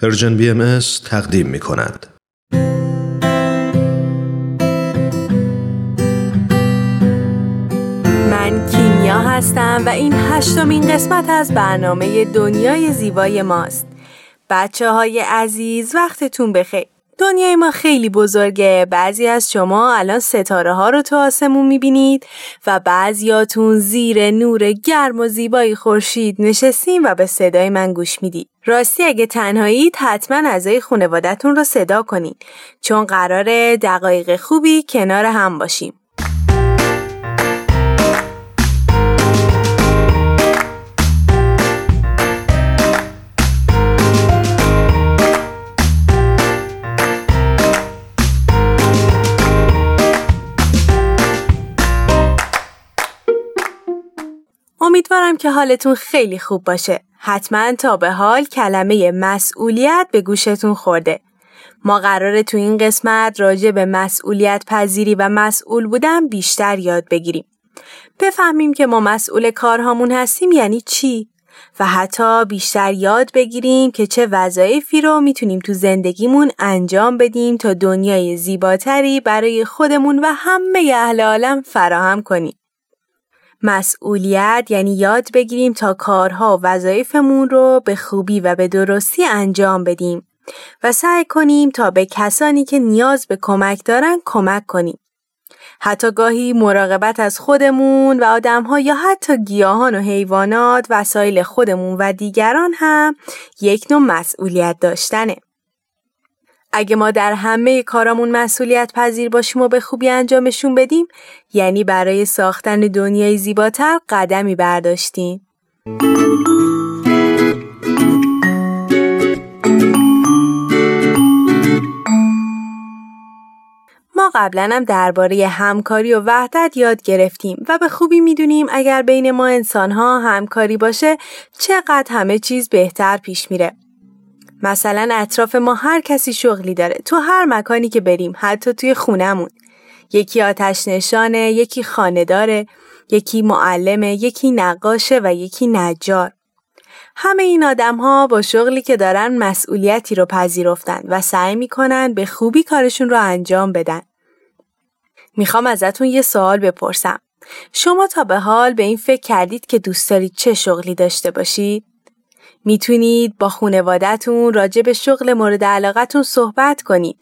Persian BM تقدیم می کند. من کیمیا هستم و این هشتمین قسمت از برنامه دنیای زیبای ماست. بچه های عزیز وقتتون بخیر. دنیای ما خیلی بزرگه. بعضی از شما الان ستاره ها رو تو آسمون می‌بینید و بعضیاتون زیر نور گرم و زیبای خورشید نشستین و به صدای من گوش می‌دید. راستی اگه تنهایید حتما اعضای خانوادتون رو صدا کنید چون قرار دقایق خوبی کنار هم باشیم. امیدوارم که حالتون خیلی خوب باشه. حتما تا به حال کلمه مسئولیت به گوشتون خورده. ما قراره تو این قسمت راجع به مسئولیت پذیری و مسئول بودن بیشتر یاد بگیریم. بفهمیم که ما مسئول کارهامون هستیم یعنی چی؟ و حتی بیشتر یاد بگیریم که چه وظایفی رو می‌تونیم تو زندگیمون انجام بدیم تا دنیای زیباتری برای خودمون و همه اهل عالم فراهم کنیم. مسئولیت یعنی یاد بگیریم تا کارها و وظایفمون رو به خوبی و به درستی انجام بدیم و سعی کنیم تا به کسانی که نیاز به کمک دارن کمک کنیم. حتی گاهی مراقبت از خودمون و آدمها یا حتی گیاهان و حیوانات وسایل خودمون و دیگران هم یک نوع مسئولیت داشتنه. اگه ما در همه کارامون مسئولیت پذیر باشیم و به خوبی انجامشون بدیم یعنی برای ساختن دنیای زیباتر قدمی برداشتیم. ما قبلا هم درباره همکاری و وحدت یاد گرفتیم و به خوبی می‌دونیم اگر بین ما انسانها همکاری باشه چقدر همه چیز بهتر پیش میره. مثلا اطراف ما هر کسی شغلی داره تو هر مکانی که بریم حتی توی خونمون یکی آتش نشانه یکی خانه داره یکی معلمه یکی نقاشه و یکی نجار همه این آدم ها با شغلی که دارن مسئولیتی رو پذیرفتن و سعی می‌کنن به خوبی کارشون رو انجام بدن. می‌خوام ازتون یه سوال بپرسم. شما تا به حال به این فکر کردید که دوست دارید چه شغلی داشته باشید؟ می‌تونید با خونوادتون راجع به شغل مورد علاقتون صحبت کنید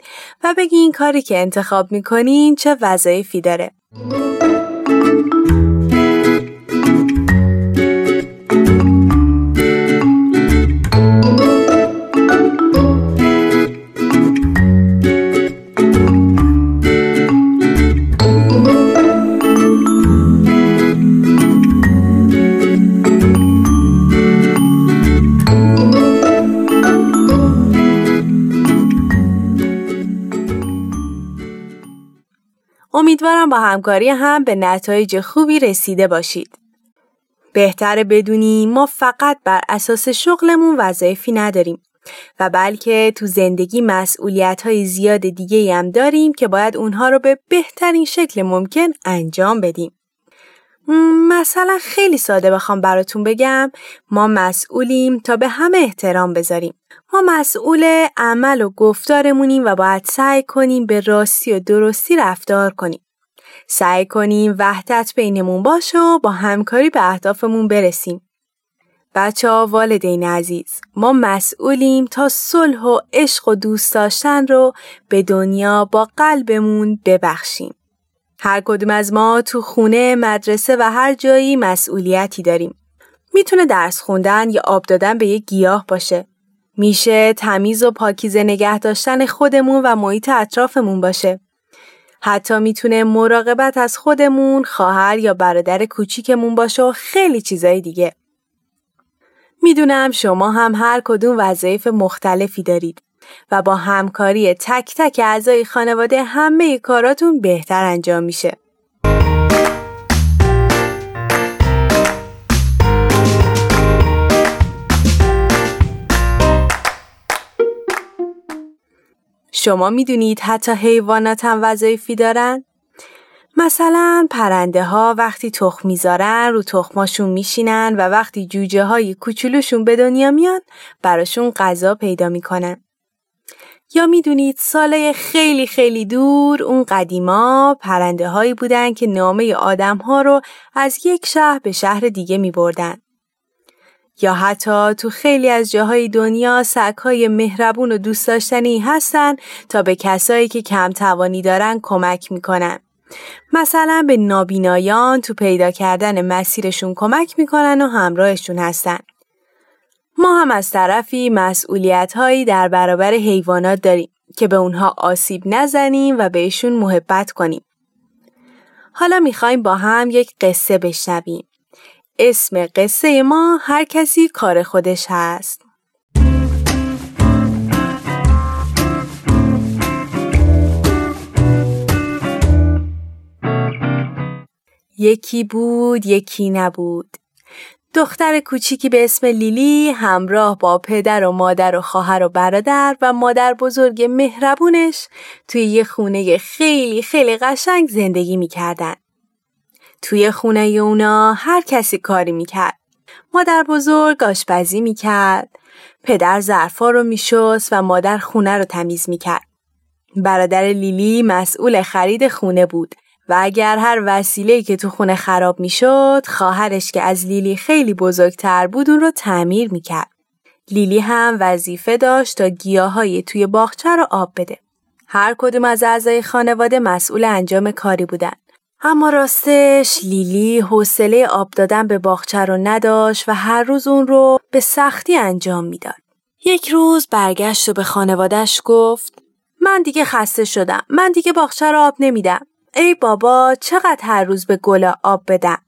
و بگین کاری که انتخاب می‌کنین چه وظایفی داره. با همکاری هم به نتایج خوبی رسیده باشید. بهتر بدونیم ما فقط بر اساس شغلمون وظایفی نداریم و بلکه تو زندگی مسئولیت های زیاد دیگه هم داریم که باید اونها رو به بهترین شکل ممکن انجام بدیم. مثلا خیلی ساده بخوام براتون بگم ما مسئولیم تا به همه احترام بذاریم. ما مسئول عمل و گفتارمونیم و باید سعی کنیم به راستی و درستی رفتار کنیم. سعی کنیم وحدت بینمون باشه و با همکاری به اهدافمون برسیم. بچه ها والدین عزیز ما مسئولیم تا صلح و عشق و دوست داشتن رو به دنیا با قلبمون ببخشیم. هر کدوم از ما تو خونه، مدرسه و هر جایی مسئولیتی داریم. می‌تونه درس خوندن یا آب دادن به یک گیاه باشه. میشه تمیز و پاکیزه نگه داشتن خودمون و محیط اطرافمون باشه. حتی می‌تونه مراقبت از خودمون، خواهر یا برادر کوچیکمون باشه و خیلی چیزای دیگه. می‌دونم شما هم هر کدوم وظایف مختلفی دارید و با همکاری تک تک اعضای خانواده همه کاراتون بهتر انجام میشه. شما می‌دونید حتی حیوانات هم وظایفی دارن؟ مثلا پرنده ها وقتی تخم می‌ذارن رو تخماشون میشینن و وقتی جوجه های کوچولوشون به دنیا میان براشون غذا پیدا می‌کنن. یا می‌دونید ساله خیلی خیلی دور اون قدیما پرنده هایی بودن که نامه آدم ها رو از یک شهر به شهر دیگه می بردن. یا حتی تو خیلی از جاهای دنیا سگهای مهربون و دوست داشتنی هستن تا به کسایی که کم توانی دارن کمک می‌کنن. مثلا به نابینایان تو پیدا کردن مسیرشون کمک می‌کنن و همراهشون هستن. ما هم از طرفی مسئولیت هایی در برابر حیوانات داریم که به اونها آسیب نزنیم و بهشون محبت کنیم. حالا می‌خوایم با هم یک قصه بشنویم. اسم قصه ما هر کسی کار خودش هست. یکی بود یکی نبود دختر کوچیکی به اسم لیلی همراه با پدر و مادر و خواهر و برادر و مادر بزرگ مهربونش توی یه خونه خیلی خیلی قشنگ زندگی می‌کردن. توی خونه اونا هر کسی کاری می‌کرد. مادر بزرگ آشپزی می‌کرد. پدر ظرفا رو میشست و مادر خونه رو تمیز می‌کرد. برادر لیلی مسئول خرید خونه بود و اگر هر وسیله که تو خونه خراب می‌شد خواهرش که از لیلی خیلی بزرگتر بود اون رو تعمیر می‌کرد. لیلی هم وظیفه داشت تا گیاهای توی باغچه رو آب بده. هر کدوم از اعضای خانواده مسئول انجام کاری بودن. اما راستش لیلی حوصله آب دادن به باغچه رو نداشت و هر روز اون رو به سختی انجام می‌داد. یک روز برگشت و به خانوادش گفت من دیگه خسته شدم. من دیگه باغچه رو آب نمیدم. ای بابا چقدر هر روز به گل آب بدم.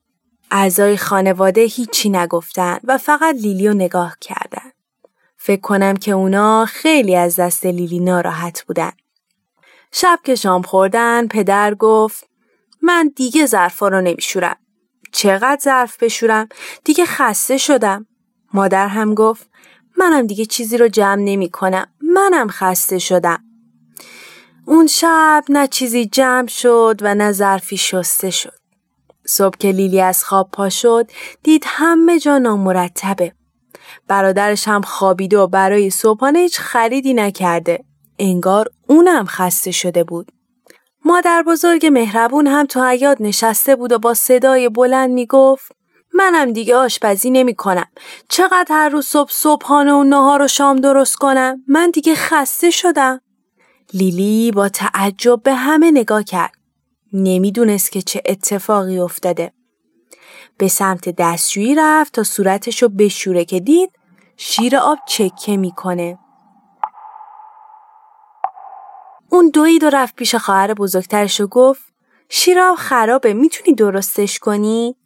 اعضای خانواده هیچی نگفتن و فقط لیلی رو نگاه کردن. فکر کنم که اونا خیلی از دست لیلی ناراحت بودن. شب که شام خوردن پدر گفت من دیگه ظرفا رو نمیشورم. چقدر ظرف بشورم؟ دیگه خسته شدم. مادر هم گفت منم دیگه چیزی رو جمع نمی کنم. منم خسته شدم. اون شب نه چیزی جمع شد و نه ظرفی شسته شد. صبح که لیلی از خواب پا شد دید همه جا نامرتبه. برادرش هم خوابیده و برای صبحانه هیچ خریدی نکرده. انگار اونم خسته شده بود. مادر بزرگ مهربون هم تو حیات نشسته بود و با صدای بلند می‌گفت منم دیگه آشپزی نمی کنم. چقدر هر روز صبح صبحانه و نهار و شام درست کنم؟ من دیگه خسته شدم. لیلی با تعجب به همه نگاه کرد. نمی‌دونست که چه اتفاقی افتاده. به سمت دستشویی رفت تا صورتشو بشوره که دید شیر آب چکه می‌کنه. اون دوید و رفت پیش خواهر بزرگترش و گفت شیر آب خرابه می‌تونی درستش کنی؟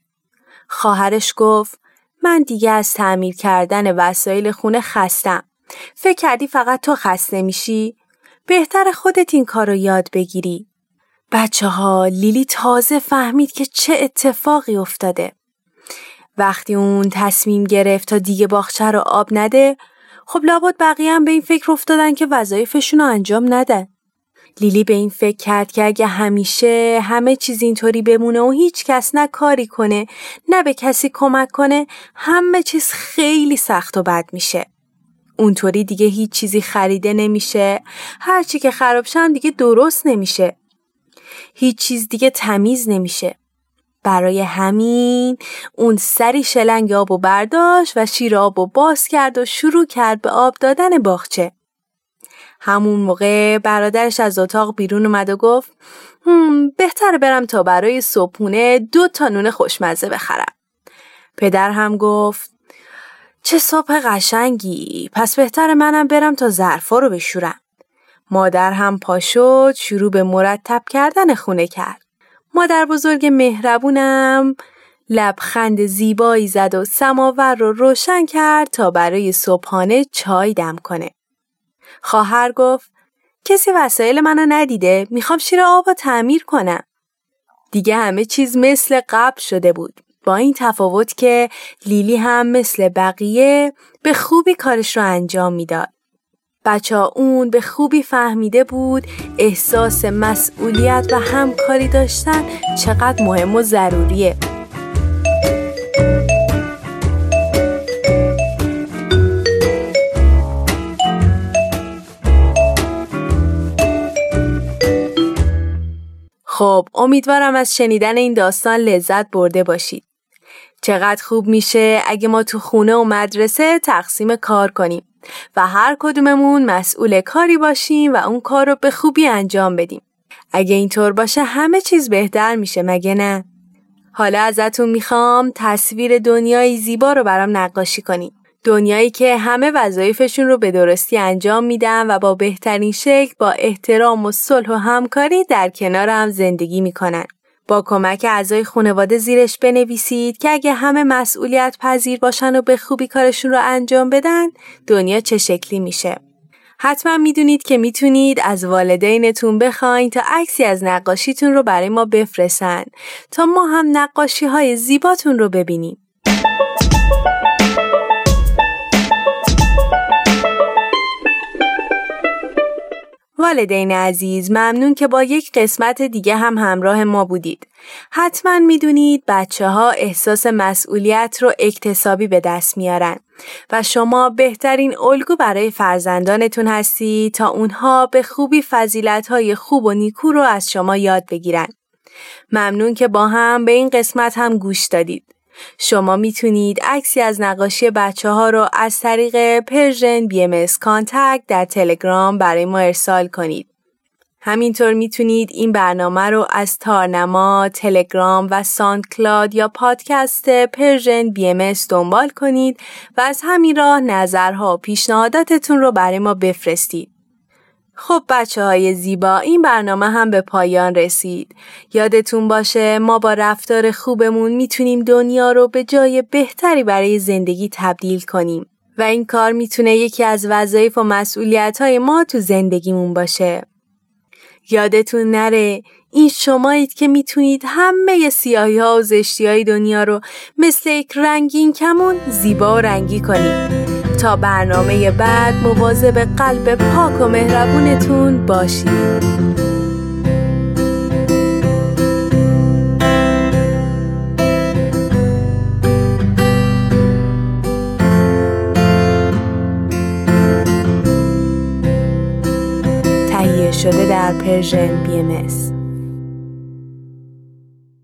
خواهرش گفت من دیگه از تعمیر کردن وسایل خونه خستم. فکر کردی فقط تو خسته میشی؟ بهتر خودت این کار رو یاد بگیری. بچه ها لیلی تازه فهمید که چه اتفاقی افتاده. وقتی اون تصمیم گرفت تا دیگه باغچه رو آب نده خب لابد بقیه هم به این فکر افتادن که وظایفشون رو انجام نده. لیلی به این فکر کرد که اگه همیشه همه چیز اینطوری بمونه و هیچ کس نه کاری کنه نه به کسی کمک کنه همه چیز خیلی سخت و بد میشه. اونطوری دیگه هیچ چیزی خریده نمیشه. هرچی که خراب شم دیگه درست نمیشه. هیچ چیز دیگه تمیز نمیشه. برای همین اون سری شلنگ آب و برداشت و شیر آب و باز کرد و شروع کرد به آب دادن باغچه. همون موقع برادرش از اتاق بیرون اومد و گفت بهتر برم تا برای صبحونه دو تا نون خوشمزه بخرم. پدر هم گفت چه صبح قشنگی پس بهتر منم برم تا ظرفا رو بشورم. مادر هم پا شروع به مرتب کردن خونه کرد. مادر بزرگ مهربونم لبخند زیبایی زد و سماور رو روشن کرد تا برای صبحانه چای دم کنه. خواهر گفت کسی وسایل منو ندیده می‌خوام شیر آب و تعمیر کنم دیگه همه چیز مثل قبل شده بود با این تفاوت که لیلی هم مثل بقیه به خوبی کارش رو انجام می‌داد. بچه اون به خوبی فهمیده بود احساس مسئولیت و همکاری داشتن چقدر مهم و ضروریه. خب امیدوارم از شنیدن این داستان لذت برده باشید. چقدر خوب میشه اگه ما تو خونه و مدرسه تقسیم کار کنیم و هر کدوممون مسئول کاری باشیم و اون کار رو به خوبی انجام بدیم. اگه اینطور باشه همه چیز بهتر میشه مگه نه؟ حالا ازتون می‌خوام تصویر دنیای زیبا رو برام نقاشی کنیم. دنیایی که همه وظایفشون رو به درستی انجام میدن و با بهترین شکل با احترام و صلح و همکاری در کنار هم زندگی می‌کنن. با کمک اعضای خانواده زیرش بنویسید که اگه همه مسئولیت پذیر باشن و به خوبی کارشون رو انجام بدن دنیا چه شکلی میشه. حتما می‌دونید که می‌تونید از والدینتون بخواین تا عکسی از نقاشیتون رو برای ما بفرستن تا ما هم نقاشی های زیباتون رو ببینیم. والدین عزیز ممنون که با یک قسمت دیگه هم همراه ما بودید. حتما می‌دونید بچه ها احساس مسئولیت رو اکتسابی به دست میارن و شما بهترین الگو برای فرزندانتون هستی تا اونها به خوبی فضیلت های خوب و نیکو رو از شما یاد بگیرن. ممنون که با هم به این قسمت هم گوش دادید. شما می‌تونید عکسی از نقاشی بچه ها رو از طریق Persian BM contact در تلگرام برای ما ارسال کنید. همینطور می‌تونید این برنامه رو از تارنما، تلگرام و SoundCloud یا پادکست Persian BM دنبال کنید و از همین راه نظرها و پیشنهاداتتون رو برای ما بفرستید. خب بچه های زیبا این برنامه هم به پایان رسید. یادتون باشه ما با رفتار خوبمون می‌تونیم دنیا رو به جای بهتری برای زندگی تبدیل کنیم. و این کار می‌تونه یکی از وظایف و مسئولیت های ما تو زندگیمون باشه. یادتون نره این شمایید که می‌تونید همه سیاهی ها و زشتی های دنیا رو مثل یک رنگین کمون زیبا و رنگی کنید. تا برنامه بعد مواظب قلب پاک و مهربونتون باشید شده در پرژن بی